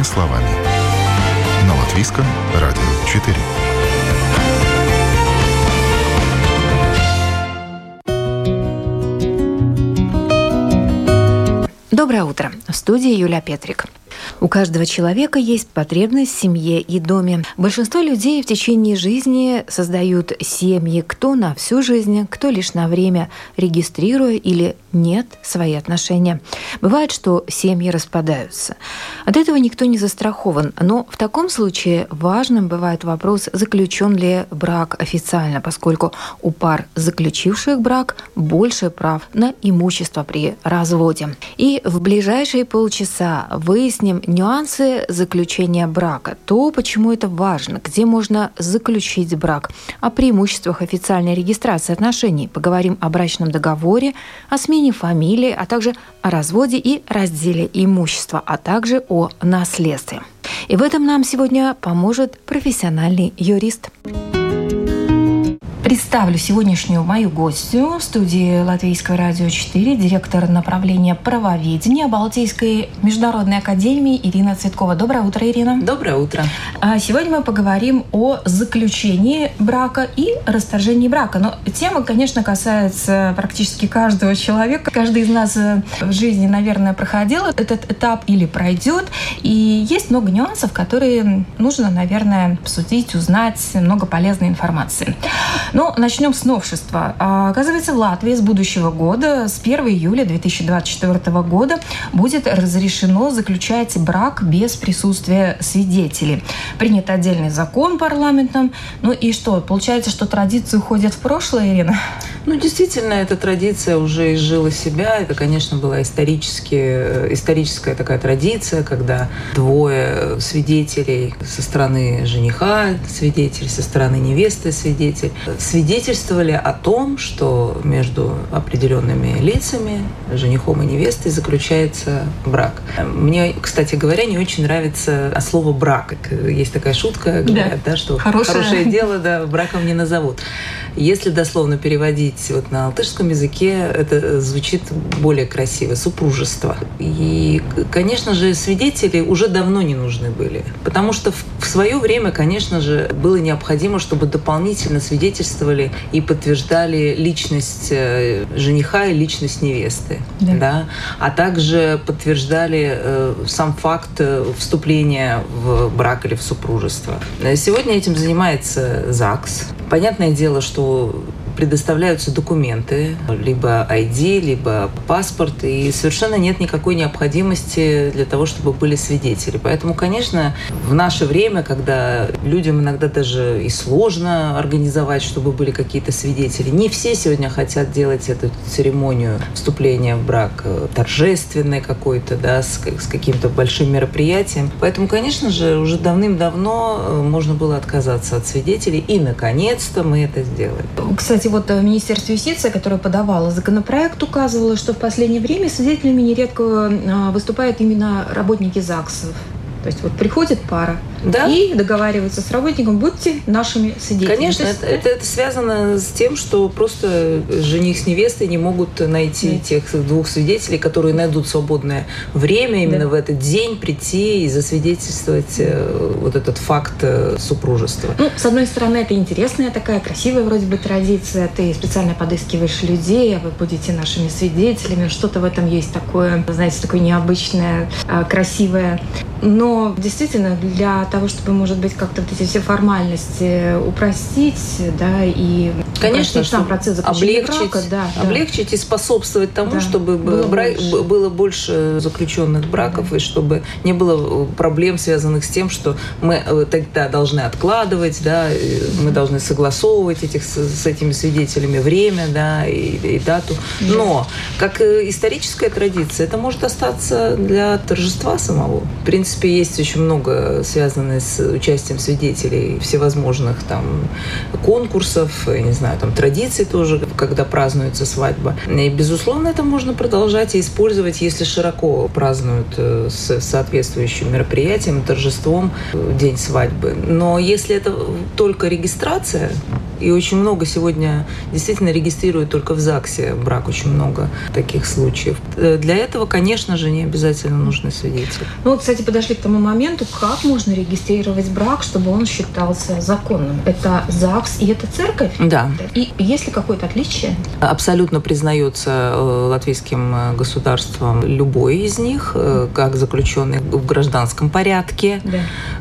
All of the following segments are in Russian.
Простыми словами. На Латвийском радио 4. Доброе утро. В студии Юля Петрик. У каждого человека есть потребность в семье и доме. Большинство людей в течение жизни создают семьи, кто на всю жизнь, кто лишь на время, регистрируя или нет свои отношения. Бывает, что семьи распадаются. От этого никто не застрахован, но в таком случае важным бывает вопрос, заключен ли брак официально, поскольку у пар, заключивших брак, больше прав на имущество при разводе. И в ближайшие полчаса выясним нюансы заключения брака, то, почему это важно, где можно заключить брак, о преимуществах официальной регистрации отношений, поговорим о брачном договоре, о смене фамилии, а также о разводе и разделе имущества, а также о наследстве. И в этом нам сегодня поможет профессиональный юрист. Представлю сегодняшнюю мою гостью в студии Латвийского радио 4, директор направления правоведения Балтийской международной академии Ирина Цветкова. Доброе утро, Ирина. Доброе утро. А сегодня мы поговорим о заключении брака и расторжении брака. Но тема, конечно, касается практически каждого человека. Каждый из нас э, в жизни, наверное, проходил этот этап или пройдет. И есть много нюансов, которые нужно, наверное, обсудить, узнать, много полезной информации. Ну, начнем с новшества. А, оказывается, в Латвии с будущего года, с 1 июля 2024 года, будет разрешено заключать брак без присутствия свидетелей. Принят отдельный закон парламентом. Ну и что, получается, что традиции уходят в прошлое, Ирина? Ну, действительно, эта традиция уже изжила себя. Это, конечно, была исторически, э, историческая такая традиция, когда двое свидетелей со стороны жениха, свидетель со стороны невесты, свидетель, свидетельствовали о том, что между определенными лицами, женихом и невестой, заключается брак. Мне, кстати говоря, не очень нравится слово «брак». Есть такая шутка, говорят, да, да что хорошее. хорошее дело да, браком не назовут. Если дословно переводить вот на латышском языке, это звучит более красиво – супружество. И, конечно же, свидетели уже давно не нужны были. Потому что в свое время, конечно же, было необходимо, чтобы дополнительно свидетельствовали и подтверждали личность э, жениха и личность невесты. Да. Да? А также подтверждали э, сам факт э, вступления в брак или в супружество. Сегодня этим занимается ЗАГС. Понятное дело, что предоставляются документы, либо ID, либо паспорт, и совершенно нет никакой необходимости для того, чтобы были свидетели. Поэтому, конечно, в наше время, когда людям иногда даже и сложно организовать, чтобы были какие-то свидетели, не все сегодня хотят делать эту церемонию вступления в брак э, торжественной какой-то, да, с, с каким-то большим мероприятием. Поэтому, конечно же, уже давным-давно э, можно было отказаться от свидетелей, и, наконец-то, мы это сделали. Кстати, вот э, Министерство юстиции, которое подавало законопроект, указывало, что в последнее время свидетелями нередко э, выступают именно работники ЗАГСов. То есть вот приходит пара да? и договаривается с работником, будьте нашими свидетелями. Конечно, есть, это, это, это связано с тем, что просто жених с невестой не могут найти да. тех двух свидетелей, которые найдут свободное время именно да. в этот день прийти и засвидетельствовать э, вот этот факт э, супружества. Ну, с одной стороны, это интересная такая красивая вроде бы традиция. Ты специально подыскиваешь людей, а вы будете нашими свидетелями. Что-то в этом есть такое, знаете, такое необычное, а, красивое. Но действительно для того, чтобы, может быть, как-то вот эти все формальности упростить, да, и Конечно, сам процесс облегчить, брака, да, облегчить да. и способствовать тому, да, чтобы было, брак, больше. было больше заключенных браков, да. и чтобы не было проблем, связанных с тем, что мы э, тогда должны откладывать, да, мы должны согласовывать этих, с этими свидетелями время, да, и, и дату. Да. Но, как историческая традиция, это может остаться для торжества самого. В принципе, есть очень много связанное с участием свидетелей всевозможных там конкурсов, не знаю, там традиций тоже, когда празднуется свадьба. И, безусловно, это можно продолжать и использовать, если широко празднуют э, с соответствующим мероприятием, торжеством э, день свадьбы. Но если это только регистрация, И очень много сегодня действительно регистрируют только в ЗАГСе брак, очень много таких случаев. Э, для этого, конечно же, не обязательно нужны свидетели. Ну вот, кстати, подошли к тому моменту, как можно регистрировать брак, чтобы он считался законным. Это ЗАГС и это церковь? Да. И есть ли какое-то отличие? Абсолютно признается э, латвийским э, государством любой из них, как заключенный в гражданском порядке,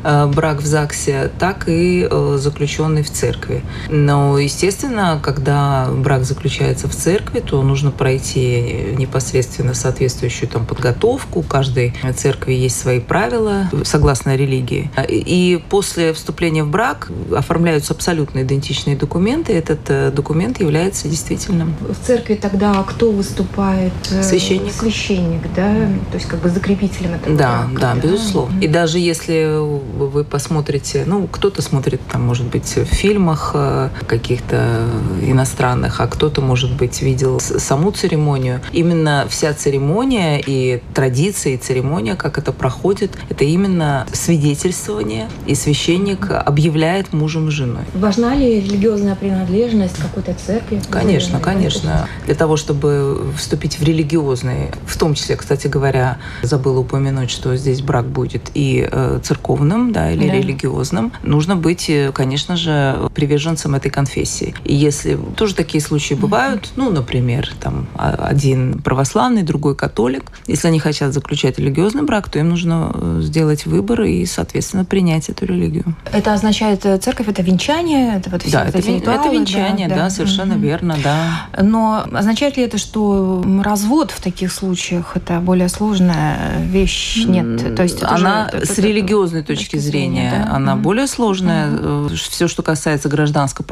да. брак в ЗАГСе, так и заключенный в церкви. Но, естественно, когда брак заключается в церкви, то нужно пройти непосредственно соответствующую там подготовку. У каждой церкви есть свои правила, согласно религии. И после вступления в брак оформляются абсолютно идентичные документы. Этот э, документ является действительным. В церкви тогда кто выступает? Э, Священник. Священник, да? То есть как бы закрепителем этого Да, брака, да, да, безусловно. И даже если вы посмотрите, ну, кто-то смотрит там, может быть, в фильмах э, каких-то иностранных, а кто-то, может быть, видел саму церемонию. Именно вся церемония и традиция, и церемония, как это проходит, это именно свидетельствование, и священник объявляет мужем и женой. Важна ли религиозная принадлежность какой-то церкви? Конечно, конечно. Для того, чтобы вступить в религиозный, в том числе, кстати говоря, забыла упомянуть, что здесь брак будет и э, церковным, да, или да. религиозным, нужно быть, э, конечно же, приверженцем этой конфессии. И если тоже такие случаи бывают, mm-hmm. ну, например, там один православный, другой католик, если они хотят заключать религиозный брак, то им нужно э, сделать выбор и, соответственно, принять эту религию. Это означает, э, церковь это венчание, это вот все да, это, ритуалы, это венчание, да, да, да совершенно mm-hmm. верно, да. Но означает ли это, что развод в таких случаях это более сложная вещь? Нет, то есть она же, с это, религиозной точки, точки зрения, зрения да? она mm-hmm. более сложная. Mm-hmm. Все, что касается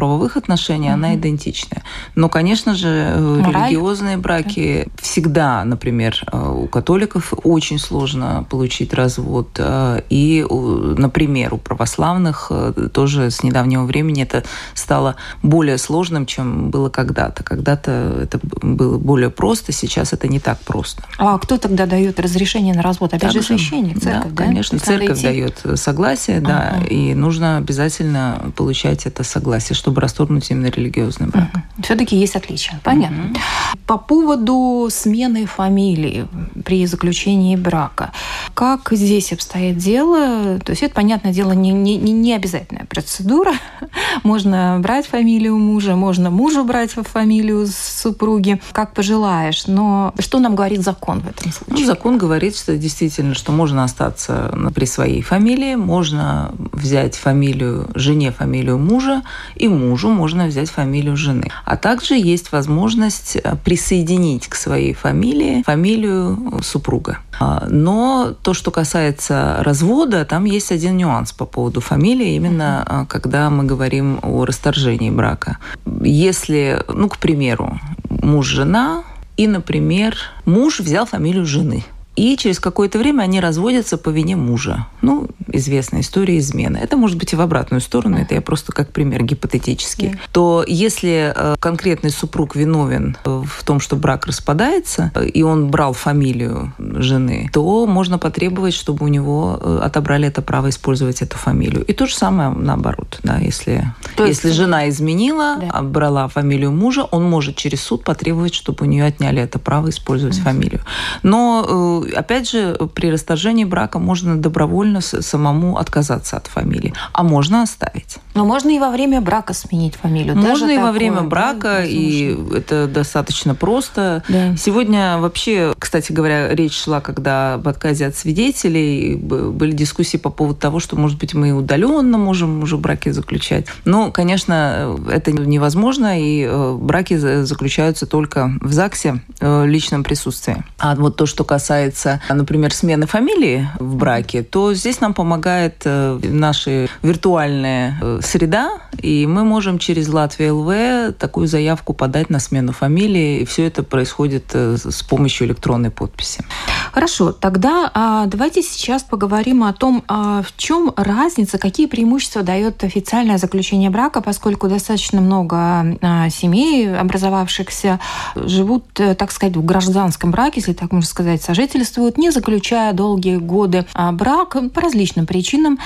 гражданско-правовых отношений, mm-hmm. она идентичная. Но, конечно же, Мораль? религиозные браки да. всегда, например, у католиков очень сложно получить развод. Э, и, например, у православных э, тоже с недавнего времени это стало более сложным, чем было когда-то. Когда-то это было более просто, сейчас это не так просто. А кто тогда дает разрешение на развод? Опять же священник, церковь, да? да? Конечно, церковь дает согласие, да, uh-huh. и нужно обязательно получать это согласие, чтобы расторгнуть именно религиозный брак. Uh-huh. Все-таки есть отличия, понятно. Uh-huh. По поводу смены фамилии при заключении брака. Как здесь обстоит дело? То есть это, понятное дело, не, не, не обязательная процедура. Можно брать фамилию мужа, можно мужу брать фамилию супруги, как пожелаешь. Но что нам говорит закон в этом случае? Ну, закон говорит, что действительно, что можно остаться при своей фамилии, можно взять фамилию жене, фамилию мужа, и мужу можно взять фамилию жены. А также есть возможность э, присоединить к своей фамилии фамилию супруга. А, но то, что касается развода, там есть один нюанс по поводу фамилии, именно uh-huh. когда мы говорим о расторжении брака. Если, ну, к примеру, муж-жена, и, например, муж взял фамилию жены – и через какое-то время они разводятся по вине мужа. Ну, известная история измены. Это может быть и в обратную сторону, это я просто как пример гипотетический. Yeah. То если э, конкретный супруг виновен в том, что брак распадается, и он брал фамилию жены, то можно потребовать, чтобы у него э, отобрали это право использовать эту фамилию. И то же самое наоборот. Да, если, то есть... если жена изменила, да. брала фамилию мужа, он может через суд потребовать, чтобы у нее отняли это право использовать mm-hmm. фамилию. Но э, опять же, при расторжении брака можно добровольно самому отказаться от фамилии, а можно оставить. Но можно и во время брака сменить фамилию. Можно и такое, во время брака, да, и это достаточно просто. Да. Сегодня вообще, кстати говоря, речь шла, когда об отказе от свидетелей, были дискуссии по поводу того, что, может быть, мы удаленно можем уже браки заключать. Но, конечно, это невозможно, и э, браки заключаются только в ЗАГСе в личном присутствии. А вот то, что касается, например, смены фамилии в браке, то здесь нам помогает э, наши виртуальные э, среда, и мы можем через Латвия ЛВ такую заявку подать на смену фамилии, и все это происходит э, с помощью электронной подписи. Хорошо, тогда а, давайте сейчас поговорим о том, а, в чем разница, какие преимущества дает официальное заключение брака, поскольку достаточно много а, семей, образовавшихся, живут, э, так сказать, в гражданском браке, если так можно сказать, сожительствуют, не заключая долгие годы брак по различным причинам.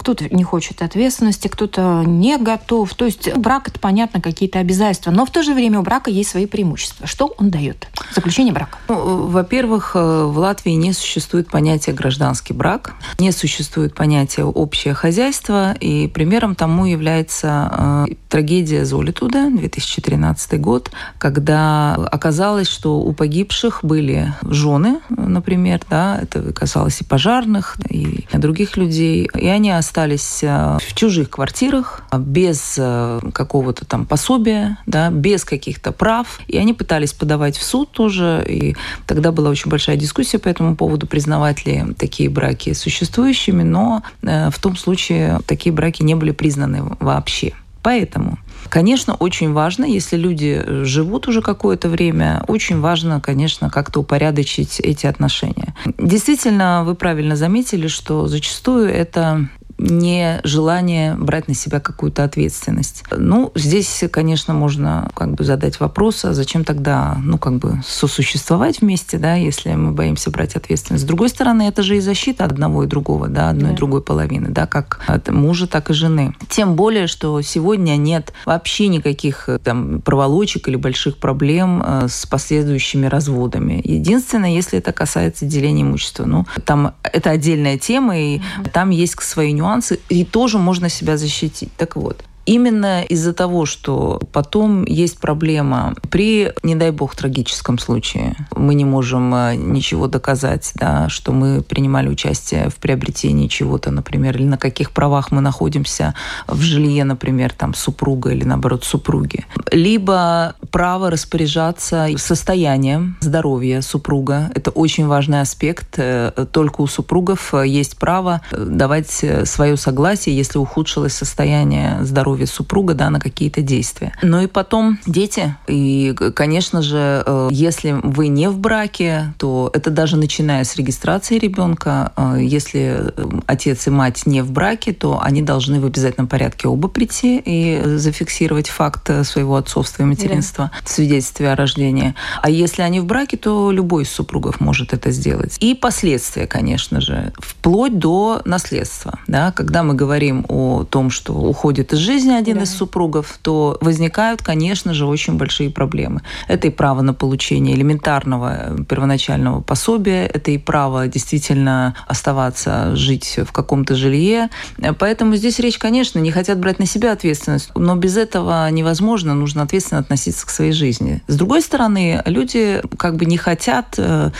Кто-то не хочет ответственности, кто-то не готов. То есть брак это понятно какие-то обязательства, но в то же время у брака есть свои преимущества. Что он дает? Заключение брака. Ну, во-первых, э, в Латвии не существует понятия гражданский брак, не существует понятия общее хозяйство, и примером тому является э, трагедия Золитуда, 2013 год, когда оказалось, что у погибших были жены, например, да, это касалось и пожарных, и других людей, и они остались э, в чужих квартирах без э, какого-то там пособия, да, без каких-то прав, и они пытались подавать в суд тоже, и тогда была очень большая дискуссия по этому поводу, признавать ли такие браки существующими, но э, в том случае такие браки не были признаны вообще. Поэтому Конечно, очень важно, если люди живут уже какое-то время, очень важно, конечно, как-то упорядочить эти отношения. Действительно, вы правильно заметили, что зачастую это не желание брать на себя какую-то ответственность. Ну, здесь, конечно, можно как бы задать вопрос, а зачем тогда, ну, как бы сосуществовать вместе, да, если мы боимся брать ответственность. С другой стороны, это же и защита одного и другого, да, одной да. и другой половины, да, как от мужа, так и жены. Тем более, что сегодня нет вообще никаких там проволочек или больших проблем э, с последующими разводами. Единственное, если это касается деления имущества. Ну, там это отдельная тема, и угу. там есть свои нюансы, нюансы, и тоже можно себя защитить. Так вот, Именно из-за того, что потом есть проблема при, не дай бог, трагическом случае, мы не можем э, ничего доказать, да, что мы принимали участие в приобретении чего-то, например, или на каких правах мы находимся в жилье, например, там супруга или наоборот супруги. Либо право распоряжаться состоянием здоровья супруга. Это очень важный аспект. Э, только у супругов есть право давать свое согласие, если ухудшилось состояние здоровья здоровье супруга, да, на какие-то действия. Ну и потом дети. И, конечно же, э, если вы не в браке, то это даже начиная с регистрации ребенка. Э, если э, отец и мать не в браке, то они должны в обязательном порядке оба прийти и зафиксировать факт своего отцовства и материнства да. в свидетельстве о рождении. А если они в браке, то любой из супругов может это сделать. И последствия, конечно же, вплоть до наследства. Да, когда мы говорим о том, что уходит из жизни, жизни один да. из супругов, то возникают, конечно же, очень большие проблемы. Это и право на получение элементарного э, первоначального пособия, это и право действительно оставаться, жить в каком-то жилье. Поэтому здесь речь, конечно, не хотят брать на себя ответственность, но без этого невозможно, нужно ответственно относиться к своей жизни. С другой стороны, люди как бы не хотят э,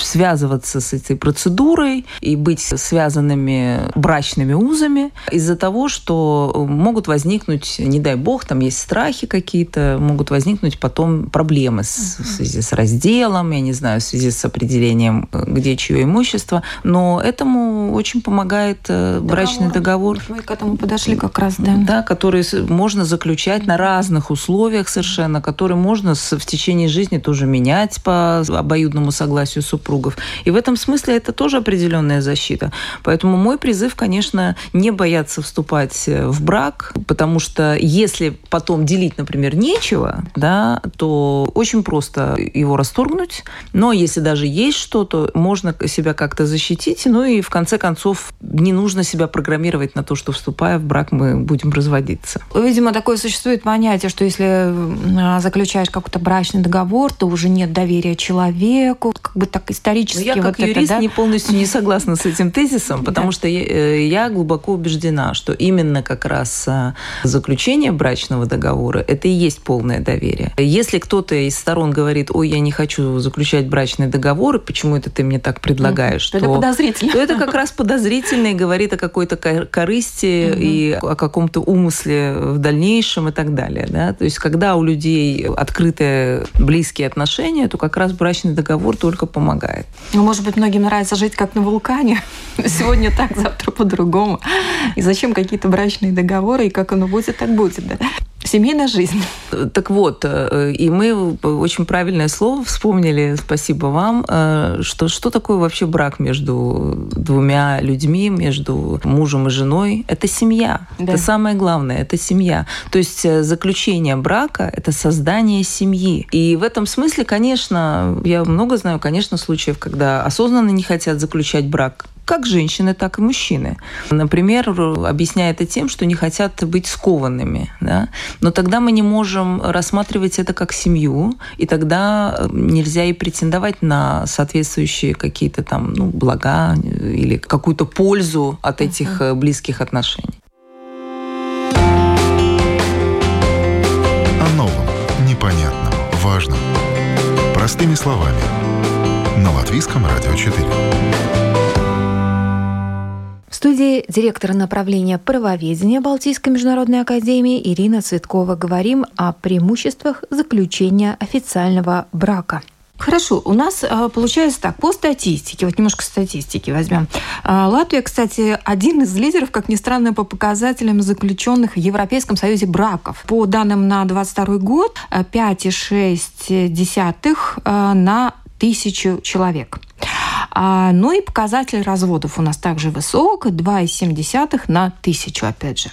связываться с этой процедурой и быть связанными брачными узами из-за того, что могут возникнуть возникнуть, не дай бог, там есть страхи какие-то, могут возникнуть потом проблемы с, в связи с разделом, я не знаю, в связи с определением, где чье имущество. Но этому очень помогает договор. Э, брачный договор. Мы к этому подошли как раз, да. Да, который можно заключать на разных условиях совершенно, который можно в течение жизни тоже менять по обоюдному согласию супругов. И в этом смысле это тоже определенная защита. Поэтому мой призыв, конечно, не бояться вступать в брак, потому потому что если потом делить, например, нечего, да, то очень просто его расторгнуть. Но если даже есть что-то, можно себя как-то защитить. Ну и в конце концов не нужно себя программировать на то, что вступая в брак, мы будем разводиться. Видимо, такое существует понятие, что если а, заключаешь какой-то брачный договор, то уже нет доверия человеку, как бы так исторически. Но я как вот юрист это, да? не полностью не согласна с этим тезисом, потому что э, я глубоко убеждена, что именно как раз заключение брачного договора – это и есть полное доверие. Если кто-то из сторон говорит, ой, я не хочу заключать брачный договор, почему это ты мне так предлагаешь, то, то это подозрительно. То это как раз подозрительно и говорит о какой-то корысти угу. и о каком-то умысле в дальнейшем и так далее. Да? То есть, когда у людей открытые близкие отношения, то как раз брачный договор только помогает. Ну, может быть, многим нравится жить как на вулкане. Сегодня так, завтра по-другому. И зачем какие-то брачные договоры, и как оно будет, так будет. Да? Семейная жизнь. Так вот, э, и мы очень правильное слово вспомнили, спасибо вам, э, что, что такое вообще брак между двумя людьми, между мужем и женой? Это семья. Да. Это самое главное, это семья. То есть э, заключение брака – это создание семьи. И в этом смысле, конечно, я много знаю, конечно, случаев, когда осознанно не хотят заключать брак, как женщины, так и мужчины. Например, объясняя это тем, что не хотят быть скованными. Да? Но тогда мы не можем рассматривать это как семью, и тогда э, нельзя и претендовать на соответствующие какие-то там ну, блага или какую-то пользу от этих uh-huh. близких отношений. О новом, непонятном, важном. Простыми словами. На Латвийском радио 4 студии директор направления правоведения Балтийской международной академии Ирина Цветкова говорим о преимуществах заключения официального брака. Хорошо, у нас а, получается так, по статистике, вот немножко статистики возьмем. А, Латвия, кстати, один из лидеров, как ни странно, по показателям заключенных в Европейском Союзе браков. По данным на 22 год, 5,6 а, на тысячу человек. А, ну и показатель разводов у нас также высок, 2,7 на тысячу, опять же.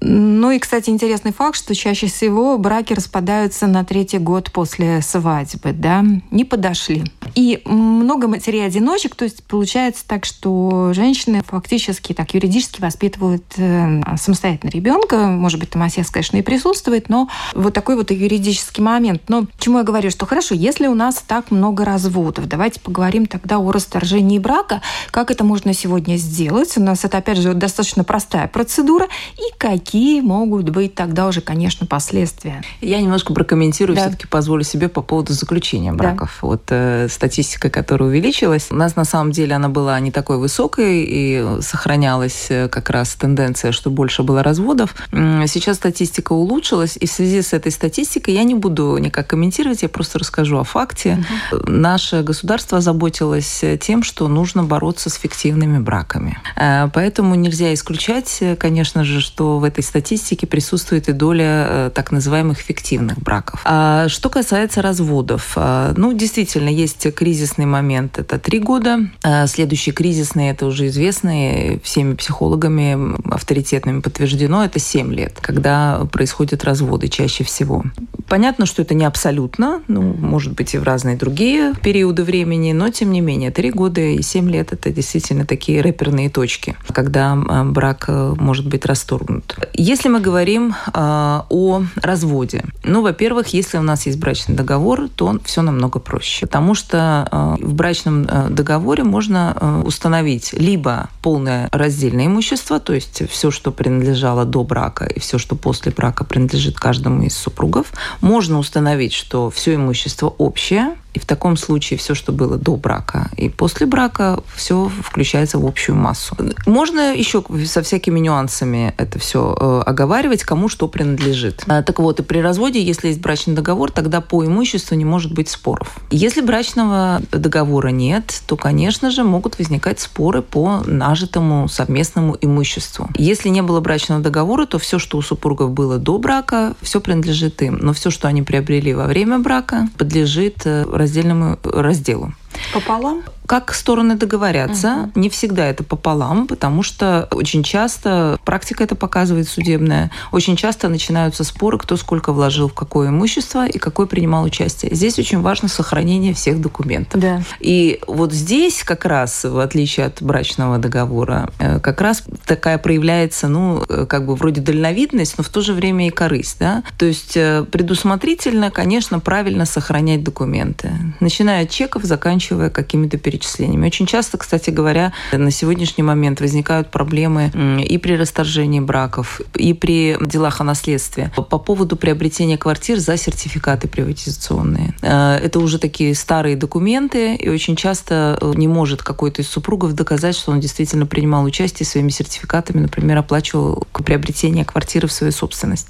Ну и, кстати, интересный факт, что чаще всего браки распадаются на третий год после свадьбы, да, не подошли. И много матерей-одиночек, то есть получается так, что женщины фактически так юридически воспитывают э, самостоятельно ребенка, может быть, там отец, конечно, и присутствует, но вот такой вот юридический момент. Но чему я говорю, что хорошо, если у нас так много разводов, давайте поговорим тогда о расторжении брака, как это можно сегодня сделать. У нас это, опять же, достаточно простая процедура, и какие какие могут быть тогда уже, конечно, последствия? Я немножко прокомментирую, да. все-таки позволю себе по поводу заключения браков. Да. Вот э, статистика, которая увеличилась, у нас на самом деле она была не такой высокой и сохранялась э, как раз тенденция, что больше было разводов. Сейчас статистика улучшилась, и в связи с этой статистикой я не буду никак комментировать, я просто расскажу о факте. Угу. Наше государство озаботилось тем, что нужно бороться с фиктивными браками. Э, поэтому нельзя исключать, конечно же, что в этой этой статистике присутствует и доля э, так называемых фиктивных браков. А что касается разводов, э, ну, действительно, есть кризисный момент, это три года. А следующий кризисный, это уже известный всеми психологами, авторитетными подтверждено, это семь лет, когда происходят разводы чаще всего. Понятно, что это не абсолютно, ну, может быть, и в разные другие периоды времени, но, тем не менее, три года и семь лет – это действительно такие рэперные точки, когда э, брак может быть расторгнут. Если мы говорим э, о разводе, ну, во-первых, если у нас есть брачный договор, то все намного проще, потому что э, в брачном э, договоре можно э, установить либо полное раздельное имущество, то есть все, что принадлежало до брака и все, что после брака принадлежит каждому из супругов, можно установить, что все имущество общее, и в таком случае все, что было до брака и после брака, все включается в общую массу. Можно еще со всякими нюансами это все э, оговаривать, кому что принадлежит. А, так вот, и при разводе, если есть брачный договор, тогда по имуществу не может быть споров. Если брачного договора нет, то, конечно же, могут возникать споры по нажитому совместному имуществу. Если не было брачного договора, то все, что у супругов было до брака, все принадлежит им. Но все, что они приобрели во время брака, подлежит э, раздельному разделу. Пополам? как стороны договорятся. Угу. Не всегда это пополам, потому что очень часто, практика это показывает судебная, очень часто начинаются споры, кто сколько вложил в какое имущество и какой принимал участие. Здесь очень важно сохранение всех документов. Да. И вот здесь как раз, в отличие от брачного договора, э, как раз такая проявляется, ну, э, как бы вроде дальновидность, но в то же время и корысть. Да? То есть э, предусмотрительно, конечно, правильно сохранять документы. Начиная от чеков, заканчивая какими-то перечислениями перечислениями. Очень часто, кстати говоря, на сегодняшний момент возникают проблемы и при расторжении браков, и при делах о наследстве по поводу приобретения квартир за сертификаты приватизационные. Э, это уже такие старые документы, и очень часто э, не может какой-то из супругов доказать, что он действительно принимал участие своими сертификатами, например, оплачивал приобретение квартиры в свою собственность.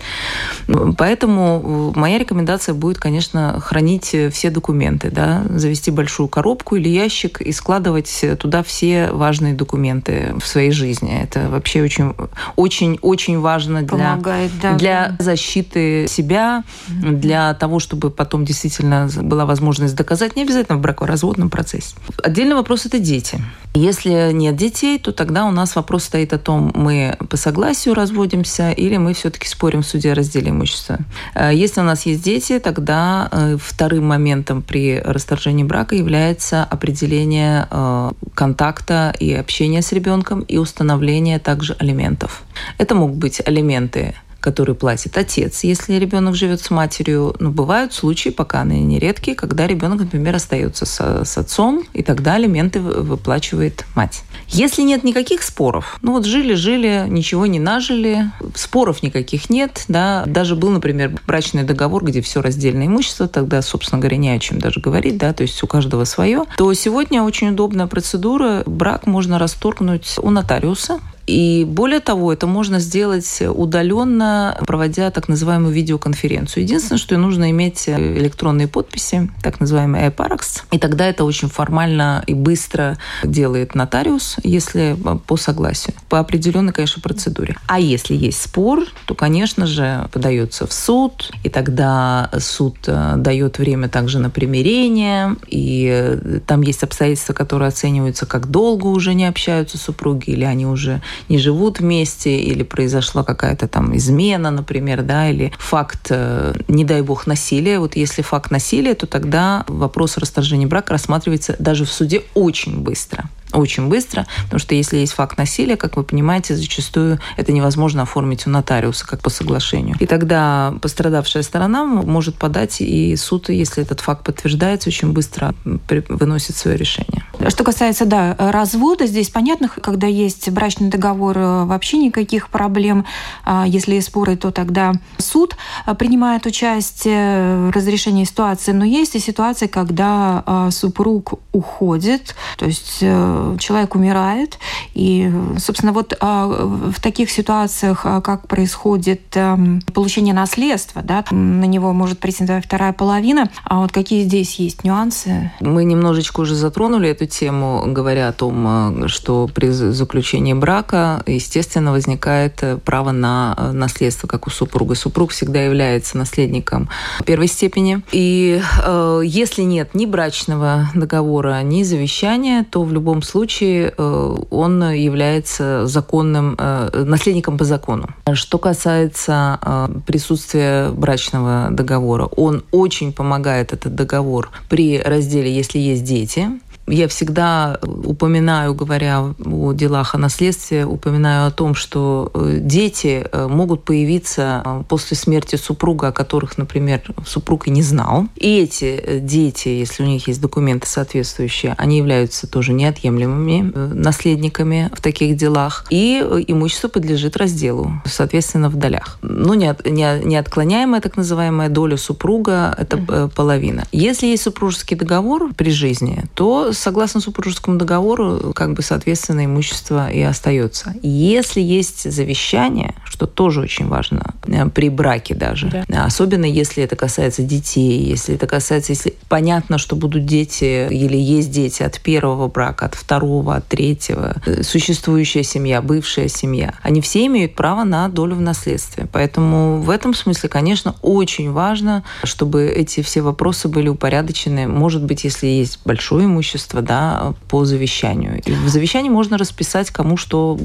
Поэтому э, моя рекомендация будет, конечно, хранить все документы, да, завести большую коробку или ящик и складывать туда все важные документы в своей жизни. Это вообще очень, очень, очень важно для, Помогает, да, для да. защиты себя, mm-hmm. для того, чтобы потом действительно была возможность доказать, не обязательно в бракоразводном процессе. Отдельный вопрос – это дети. Если нет детей, то тогда у нас вопрос стоит о том, мы по согласию разводимся или мы все-таки спорим в суде о разделе имущества. Э, если у нас есть дети, тогда э, вторым моментом при расторжении брака является является определение э, контакта и общения с ребенком и установление также алиментов. Это могут быть алименты который платит отец, если ребенок живет с матерью. Но бывают случаи, пока они не редкие, когда ребенок, например, остается с, с отцом, и тогда алименты выплачивает мать. Если нет никаких споров, ну вот жили-жили, ничего не нажили, споров никаких нет, да, даже был, например, брачный договор, где все раздельное имущество, тогда, собственно говоря, не о чем даже говорить, да, то есть у каждого свое, то сегодня очень удобная процедура, брак можно расторгнуть у нотариуса, и более того, это можно сделать удаленно, проводя так называемую видеоконференцию. Единственное, что нужно иметь электронные подписи, так называемый e-parax, и тогда это очень формально и быстро делает нотариус, если по согласию, по определенной, конечно, процедуре. А если есть спор, то, конечно же, подается в суд, и тогда суд э, дает время также на примирение, и э, там есть обстоятельства, которые оцениваются, как долго уже не общаются супруги, или они уже не живут вместе, или произошла какая-то там измена, например, да, или факт, э, не дай бог, насилия. Вот если факт насилия, то тогда вопрос расторжения брака рассматривается даже в суде очень быстро очень быстро, потому что если есть факт насилия, как вы понимаете, зачастую это невозможно оформить у нотариуса, как по соглашению. И тогда пострадавшая сторона может подать, и суд, если этот факт подтверждается, очень быстро выносит свое решение. Что касается, да, развода, здесь понятно, когда есть брачный договор, э, вообще никаких проблем. А если есть споры, то тогда суд э, принимает участие в разрешении ситуации. Но есть и ситуации, когда э, супруг уходит, то есть человек умирает. И, собственно, вот а, в таких ситуациях, а, как происходит эм, получение наследства, да, на него может претендовать вторая половина. А вот какие здесь есть нюансы? Мы немножечко уже затронули эту тему, говоря о том, э, что при заключении брака, естественно, возникает э, право на э, наследство, как у супруга. Супруг всегда является наследником первой степени. И э, если нет ни брачного договора, ни завещания, то в любом случае э, он является законным э, наследником по закону. Что касается э, присутствия брачного договора, он очень помогает этот договор при разделе, если есть дети я всегда упоминаю, говоря о делах о наследстве, упоминаю о том, что э, дети э, могут появиться э, после смерти супруга, о которых, например, супруг и не знал. И эти дети, если у них есть документы соответствующие, они являются тоже неотъемлемыми наследниками в таких делах. И имущество подлежит разделу, соответственно, в долях. Ну, неотклоняемая так называемая доля супруга – это половина. Если есть супружеский договор при жизни, то согласно супружескому договору, как бы, соответственно, имущество и остается. Если есть завещание, что тоже очень важно э, при браке даже, да. особенно если это касается детей, если это касается, если понятно, что будут дети или есть дети от первого брака, от второго, от третьего, э, существующая семья, бывшая семья, они все имеют право на долю в наследстве. Поэтому в этом смысле, конечно, очень важно, чтобы эти все вопросы были упорядочены. Может быть, если есть большое имущество, имущество да, по завещанию. И в завещании можно расписать, кому что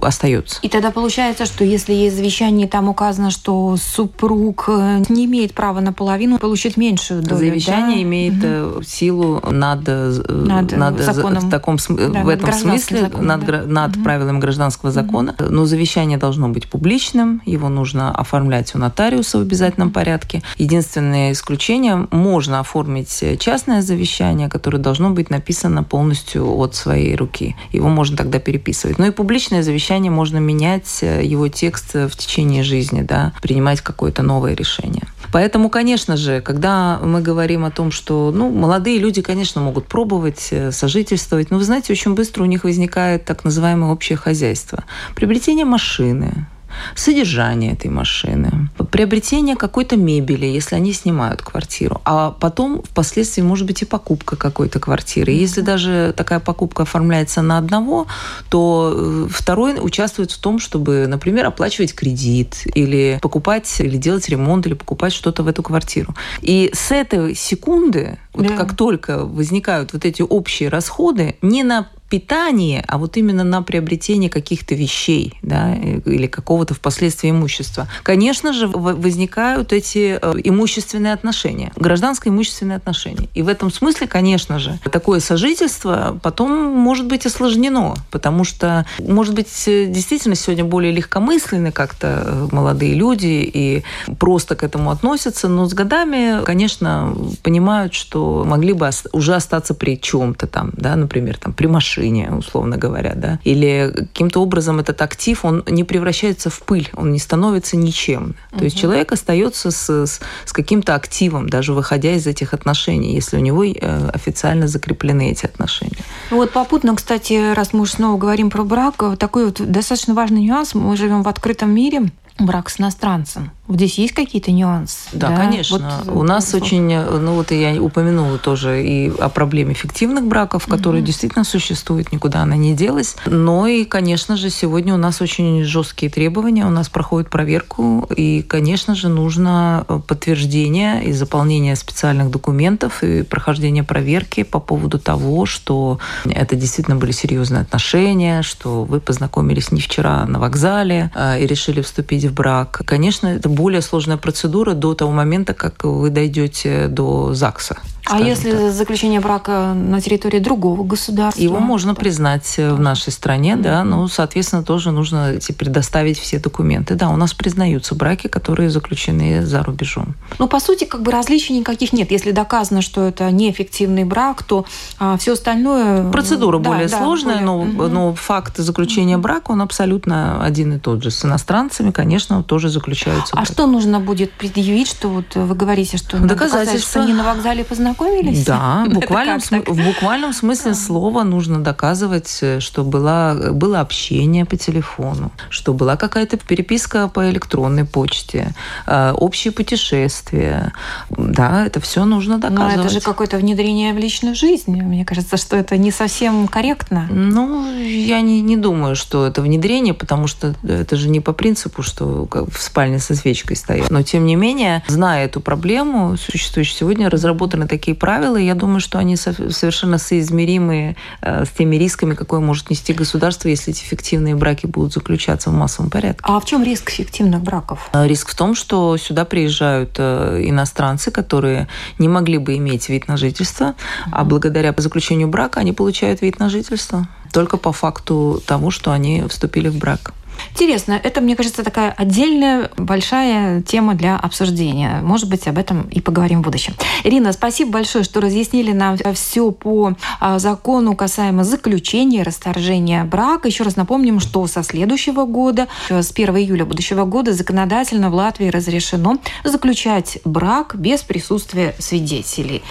остается. И тогда получается, что если есть завещание, там указано, что супруг э, не имеет права на половину получить меньшую долю. Завещание да? имеет угу. силу над, э, над, над законом. В, таком, да, в этом смысле законом, над, да. над угу. правилами гражданского закона. Угу. Но завещание должно быть публичным, его нужно оформлять у нотариуса в обязательном порядке. Единственное исключение можно оформить частное завещание, которое должно быть написано полностью от своей руки. Его можно тогда переписывать. Ну и публичное завещание можно менять э, его текст в течение жизни, да, принимать какое-то новое решение. Поэтому, конечно же, когда мы говорим о том, что ну, молодые люди, конечно, могут пробовать э, сожительствовать, но вы знаете, очень быстро у них возникает так называемое общее хозяйство. Приобретение машины, содержание этой машины, приобретение какой-то мебели, если они снимают квартиру, а потом впоследствии может быть и покупка какой-то квартиры. И если даже такая покупка оформляется на одного, то э, второй участвует в том, чтобы, например, оплачивать кредит или покупать, или делать ремонт, или покупать что-то в эту квартиру. И с этой секунды, вот да. как только возникают вот эти общие расходы, не на питании, а вот именно на приобретение каких-то вещей да, или какого-то впоследствии имущества. Конечно же, возникают эти э, имущественные отношения, гражданско-имущественные отношения. И в этом смысле, конечно же, такое сожительство потом может быть осложнено, потому что, может быть, действительно сегодня более легкомысленны как-то э, молодые люди и просто к этому относятся, но с годами, конечно, понимают, что могли бы уже остаться при чем-то там, да, например, там, при машине, машине, условно говоря, да, или каким-то образом этот актив, он не превращается в пыль, он не становится ничем. То есть человек остается с, с, с каким-то активом, даже выходя из этих отношений, если у него э, официально закреплены эти отношения. Вот попутно, кстати, раз мы уже снова говорим про брак, такой вот достаточно важный нюанс. Мы живем в открытом мире, брак с иностранцем. Здесь есть какие-то нюансы? Да, да? конечно. Вот, У нас вот, очень, ну вот я упомянула тоже и о проблеме фиктивных браков, которые угу. действительно существуют, никуда она не делась. Но и, конечно же, сегодня у нас очень жесткие требования, у нас проходит проверку, и, конечно же, нужно подтверждение и заполнение специальных документов и прохождение проверки по поводу того, что это действительно были серьезные отношения, что вы познакомились не вчера на вокзале и решили вступить в брак. Конечно, это более сложная процедура до того момента, как вы дойдете до ЗАГСа. А если так. заключение брака на территории другого государства? Его можно признать э, в нашей стране, да, ну, соответственно, тоже нужно предоставить все документы. Да, у нас признаются браки, которые заключены за рубежом. Ну, по сути, как бы различий никаких нет. Если доказано, что это неэффективный брак, то а, все остальное... Процедура да, более да, сложная, более... Но, угу. но факт заключения брака, он абсолютно один и тот же. С иностранцами, конечно, тоже заключаются. А браки. что нужно будет предъявить, что вот вы говорите, что доказательства, они на вокзале познакомились? Познакомились? Да, в буквальном, см- в буквальном смысле слова нужно доказывать, э, что была, было общение по телефону, что была какая-то переписка по электронной почте, э, общие путешествия. Да, это все нужно доказывать. Но это же какое-то внедрение в личную жизнь. Мне кажется, что это не совсем корректно. Ну, я не, не думаю, что это внедрение, потому что это же не по принципу, что в спальне со свечкой стоят. Но, тем не менее, зная эту проблему, существующую сегодня, разработаны такие такие правила, и я думаю, что они совершенно соизмеримы э, с теми рисками, какое может нести государство, если эти фиктивные браки будут заключаться в массовом порядке. А в чем риск фиктивных браков? Э, риск в том, что сюда приезжают э, иностранцы, которые не могли бы иметь вид на жительство, mm-hmm. а благодаря заключению брака они получают вид на жительство только по факту того, что они вступили в брак. Интересно, это, мне кажется, такая отдельная большая тема для обсуждения. Может быть, об этом и поговорим в будущем. Ирина, спасибо большое, что разъяснили нам все по а, закону касаемо заключения, расторжения брака. Еще раз напомним, что со следующего года, с 1 июля будущего года, законодательно в Латвии разрешено заключать брак без присутствия свидетелей.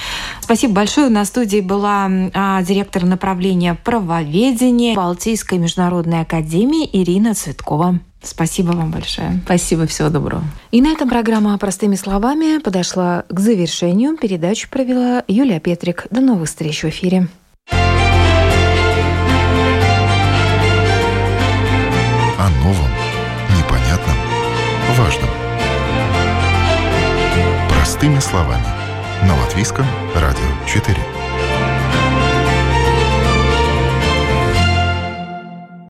Спасибо большое. На студии была а, директор направления правоведения Балтийской международной академии Ирина Цветкова. Цветкова. Спасибо вам большое. Спасибо, всего доброго. И на этом программа «Простыми словами» подошла к завершению. Передачу провела Юлия Петрик. До новых встреч в эфире. О новом, непонятном, важном. Простыми словами. На Латвийском радио 4.